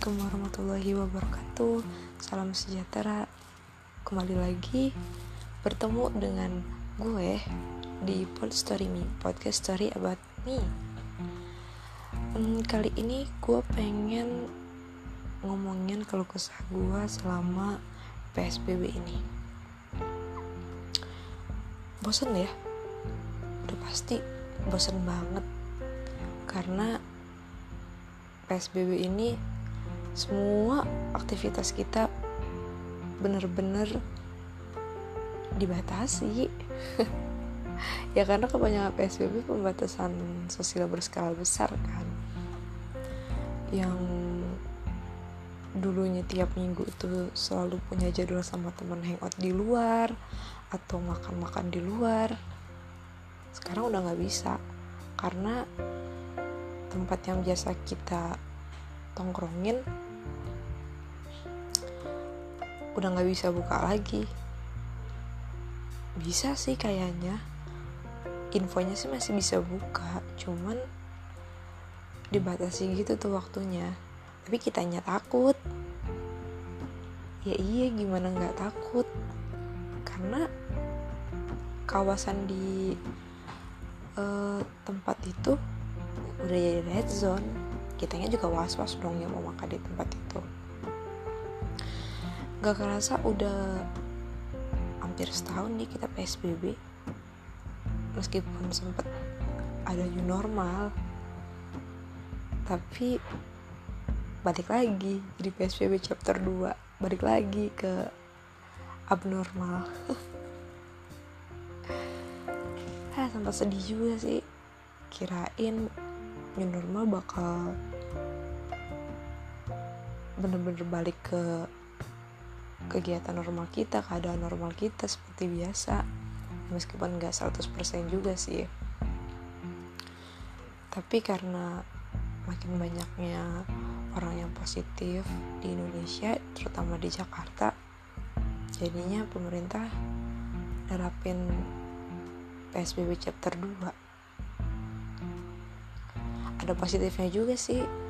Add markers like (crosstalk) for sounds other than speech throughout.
Assalamualaikum warahmatullahi wabarakatuh. Salam sejahtera. Kembali lagi Bertemu dengan gue Di Pod Story Me Podcast Story About Me. Hmm, Kali ini gue pengen Ngomongin kalau kesah gue selama PSBB ini. Bosen ya? Udah pasti bosen banget. Karena PSBB ini semua aktivitas kita bener-bener dibatasi. (laughs) Ya karena kebanyakan PSBB pembatasan sosial berskala besar kan. Yang dulunya tiap minggu itu selalu punya jadwal sama teman hangout di luar atau makan-makan di luar. Sekarang udah nggak bisa karena tempat yang biasa kita tongkrongin udah nggak bisa buka lagi. Bisa sih kayaknya. Infonya sih masih bisa buka cuman dibatasi gitu tuh waktunya. Tapi kitanya takut. Ya iya gimana nggak takut? Karena kawasan di uh, tempat itu udah jadi red zone. Kitanya juga was-was dong yang mau makan di tempat itu gak kerasa udah hampir setahun nih kita PSBB meskipun sempet ada new normal. Tapi balik lagi jadi PSBB chapter 2 balik lagi ke abnormal. (laughs) Ah sempat sedih juga sih. Kirain new normal bakal bener-bener balik ke kegiatan normal kita, keadaan normal kita seperti biasa. Meskipun gak 100% juga sih. Tapi karena makin banyaknya orang yang positif di Indonesia terutama di Jakarta jadinya pemerintah nerapin PSBB chapter 2 ada positifnya juga sih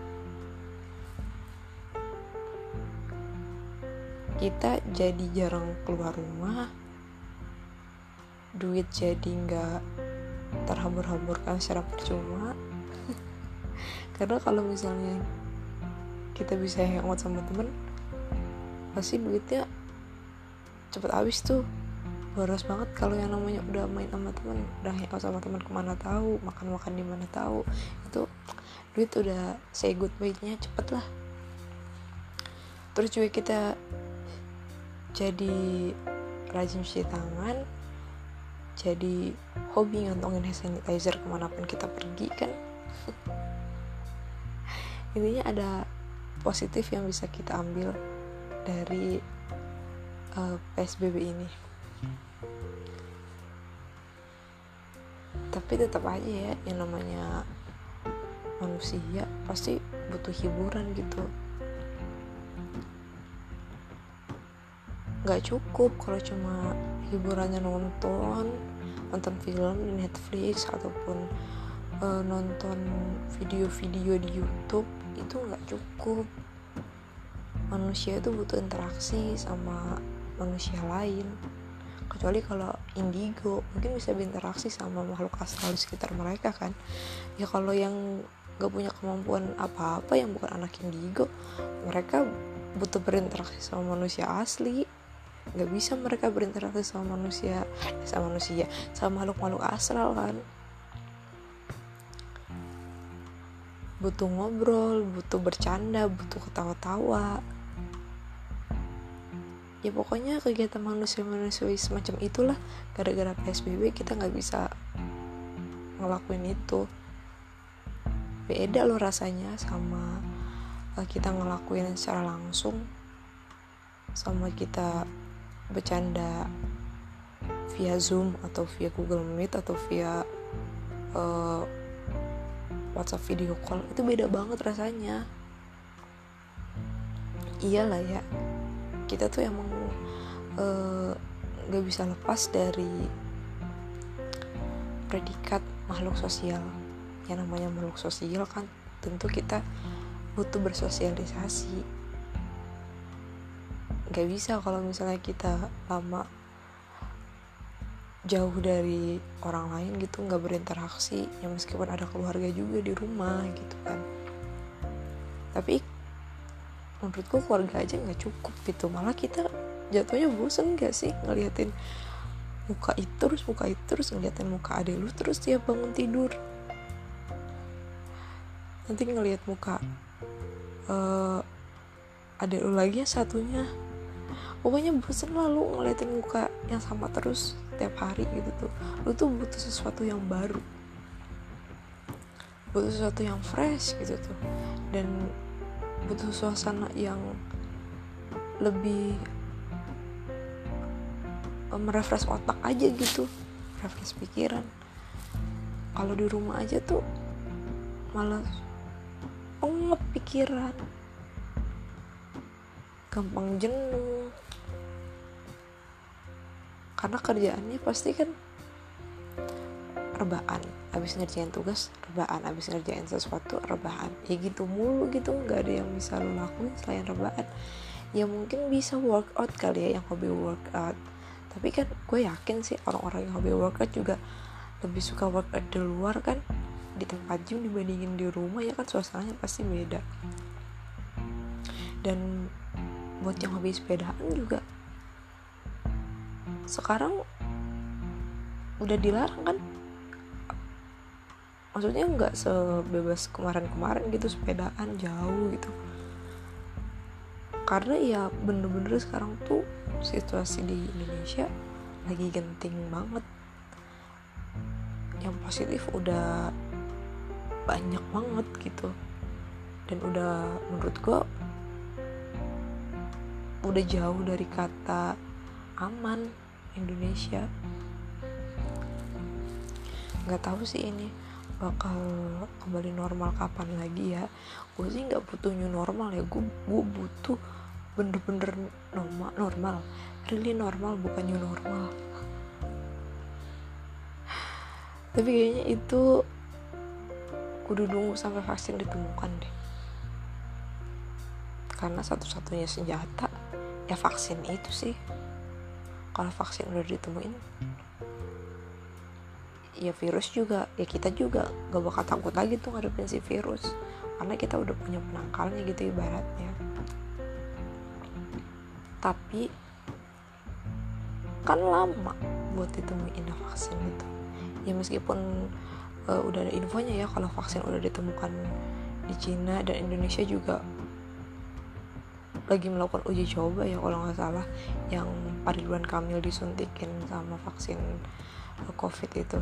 kita jadi jarang keluar rumah duit jadi nggak terhambur-hamburkan secara percuma. (laughs) Karena kalau misalnya kita bisa hangout sama temen pasti duitnya cepet habis tuh. Boros banget kalau yang namanya udah main sama temen udah hangout sama temen ke mana tahu makan makan di mana tahu itu duit udah say goodbye-nya cepet lah. Terus juga kita jadi rajin cuci tangan jadi hobi ngantongin hand sanitizer ke mana pun kita pergi kan? (laughs) Intinya ada positif yang bisa kita ambil dari uh, eh, PSBB ini. Tapi tetap aja ya yang namanya manusia pasti butuh hiburan gitu nggak cukup kalau cuma hiburannya nonton nonton film di Netflix ataupun uh, nonton video-video di YouTube itu nggak cukup. Manusia itu butuh interaksi sama manusia lain. Kecuali kalau indigo mungkin bisa berinteraksi sama makhluk astral di sekitar mereka kan. Ya kalau yang gak punya kemampuan apa-apa yang bukan anak indigo mereka butuh berinteraksi sama manusia asli gak bisa mereka berinteraksi sama manusia sama manusia sama makhluk-makhluk astral kan? Butuh ngobrol butuh bercanda butuh ketawa-tawa. Ya pokoknya kegiatan manusia-manusia semacam itulah. Gara-gara PSBB kita nggak bisa ngelakuin itu. Beda loh rasanya sama uh, kita ngelakuin secara langsung sama kita bercanda via Zoom atau via Google Meet atau via uh, WhatsApp video call itu beda banget rasanya. Iyalah ya kita tuh emang uh, gak bisa lepas dari predikat makhluk sosial. Yang namanya makhluk sosial kan tentu kita butuh bersosialisasi nggak bisa kalau misalnya kita lama jauh dari orang lain gitu nggak berinteraksi. Ya meskipun ada keluarga juga di rumah gitu kan. Tapi menurutku keluarga aja nggak cukup gitu. Malah kita jatuhnya bosen gak sih ngeliatin muka itu terus muka itu terus ngeliatin muka adek lu terus tiap bangun tidur? Nanti ngeliat muka uh, adek lu lagi yang satunya pokoknya bosen lah lu ngeliatin muka yang sama terus tiap hari gitu tuh. Lu tuh butuh sesuatu yang baru. Butuh sesuatu yang fresh gitu tuh. Dan butuh suasana yang lebih merefresh otak aja gitu. Refresh pikiran. Kalau di rumah aja tuh malah pengep pikiran gampang jenuh. Karena kerjaannya pasti kan rebaan habis ngerjain tugas rebaan habis ngerjain sesuatu rebaan ya gitu mulu gitu nggak ada yang bisa lo lakuin selain rebaan ya mungkin bisa workout kali ya yang hobi workout. Tapi kan gue yakin sih orang-orang yang hobi workout juga lebih suka workout di luar kan di tempat gym dibandingin di rumah. Ya kan suasananya pasti beda. Dan buat yang hobi sepedaan juga. Sekarang udah dilarang kan? Maksudnya nggak sebebas kemarin-kemarin gitu sepedaan jauh gitu. Karena ya bener-bener sekarang tuh situasi di Indonesia lagi genting banget. Yang positif udah banyak banget gitu. Dan udah menurut gue udah jauh dari kata aman Indonesia. Nggak tahu sih ini bakal kembali normal kapan lagi ya. Gue sih nggak butuh new normal ya. Gue butuh bener-bener normal normal. Really normal bukan new normal. Tapi kayaknya itu kudu nunggu sampai vaksin ditemukan deh. Karena satu-satunya senjata ya vaksin itu sih. Kalau vaksin udah ditemuin ya virus juga ya kita juga gak bakal takut lagi tuh ngadepin si virus. Karena kita udah punya penangkalnya gitu ibaratnya. Tapi kan lama buat ditemuin vaksin itu. Ya meskipun uh, udah ada infonya ya kalau vaksin udah ditemukan di Cina dan Indonesia juga lagi melakukan uji coba ya kalau nggak salah yang Ridwan Kamil disuntikin sama vaksin uh, COVID itu.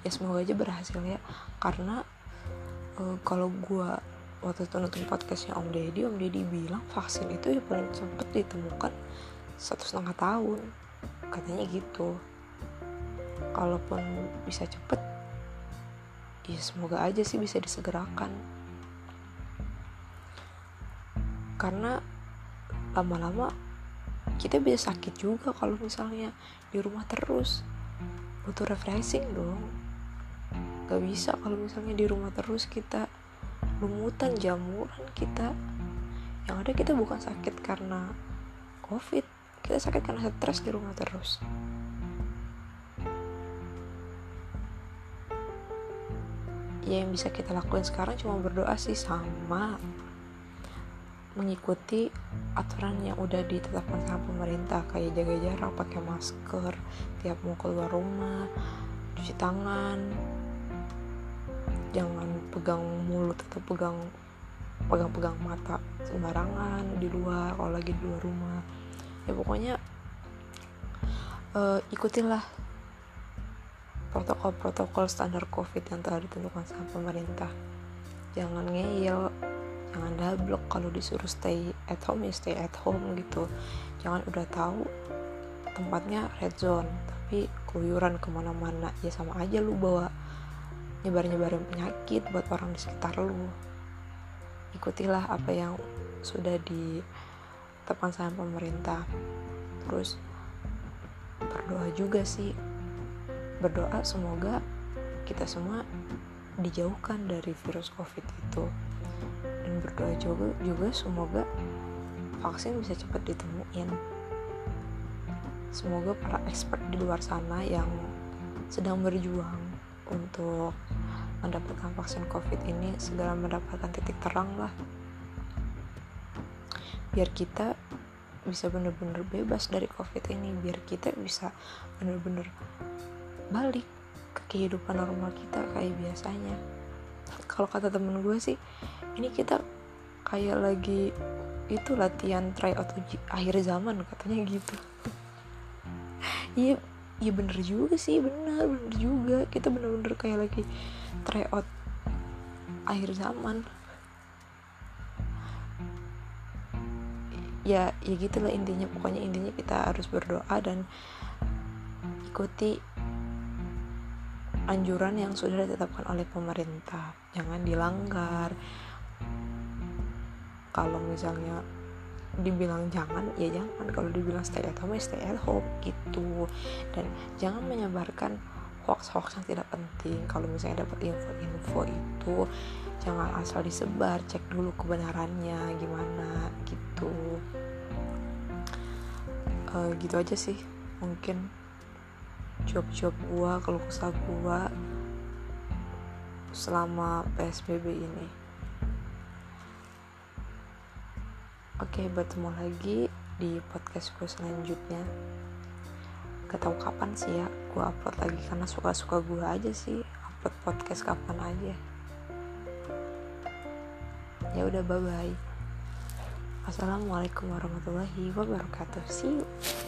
Ya semoga aja berhasil ya. Karena uh, kalau gue waktu itu nonton podcastnya Om Deddy Om Deddy bilang vaksin itu ya paling cepet ditemukan satu setengah tahun. Katanya gitu. Kalaupun bisa cepet ya semoga aja sih bisa disegerakan. Karena lama-lama kita bisa sakit juga kalau misalnya di rumah terus. Butuh refreshing dong. Gak bisa kalau misalnya di rumah terus kita lumutan jamuran kita. Yang ada kita bukan sakit karena covid kita sakit karena stres di rumah terus. Ya yang bisa kita lakuin sekarang cuma berdoa sih sama mengikuti aturan yang udah ditetapkan sama pemerintah kayak jaga jarak pakai masker tiap mau keluar rumah cuci tangan. Jangan pegang mulut atau pegang pegang-pegang mata sembarangan di luar kalau lagi di luar rumah. Ya pokoknya uh, ikutilah protokol-protokol standar covid yang telah ditentukan sama pemerintah. Jangan ngeyel jangan dablek kalau disuruh stay at home ya stay at home gitu. Jangan udah tahu tempatnya red zone tapi keluyuran ke mana-mana. Ya sama aja lu bawa nyebar-nyebarin penyakit buat orang di sekitar lu. Ikutilah apa yang sudah ditetapkan sama pemerintah. Terus berdoa juga sih. Berdoa semoga kita semua dijauhkan dari virus covid itu berdoa juga juga semoga vaksin bisa cepat ditemuin. Semoga para expert di luar sana yang sedang berjuang untuk mendapatkan vaksin covid ini segera mendapatkan titik terang lah. Biar kita bisa bener-bener bebas dari covid ini biar kita bisa bener-bener balik ke kehidupan normal kita kayak biasanya. Kalau kata temen gue sih ini kita kayak lagi itu latihan tryout uji akhir zaman katanya gitu. (laughs) Iya iya bener juga sih bener bener juga. Kita bener-bener kayak lagi tryout akhir zaman. Ya ya gitulah intinya. Pokoknya intinya kita harus berdoa dan ikuti anjuran yang sudah ditetapkan oleh pemerintah. Jangan dilanggar kalau misalnya dibilang jangan ya jangan. Kalau dibilang stay at home ya stay at home gitu. Dan jangan menyebarkan hoax-hoax yang tidak penting. Kalau misalnya dapat info-info itu jangan asal disebar cek dulu kebenarannya gimana gitu. Uh, gitu aja sih. Mungkin job-job gua kalau kesah gua selama PSBB ini Oke, bertemu lagi di podcast gue selanjutnya. Gak tau kapan sih ya gue upload lagi karena suka-suka gue aja sih upload podcast kapan aja. Ya udah bye bye. Assalamualaikum warahmatullahi wabarakatuh. See you.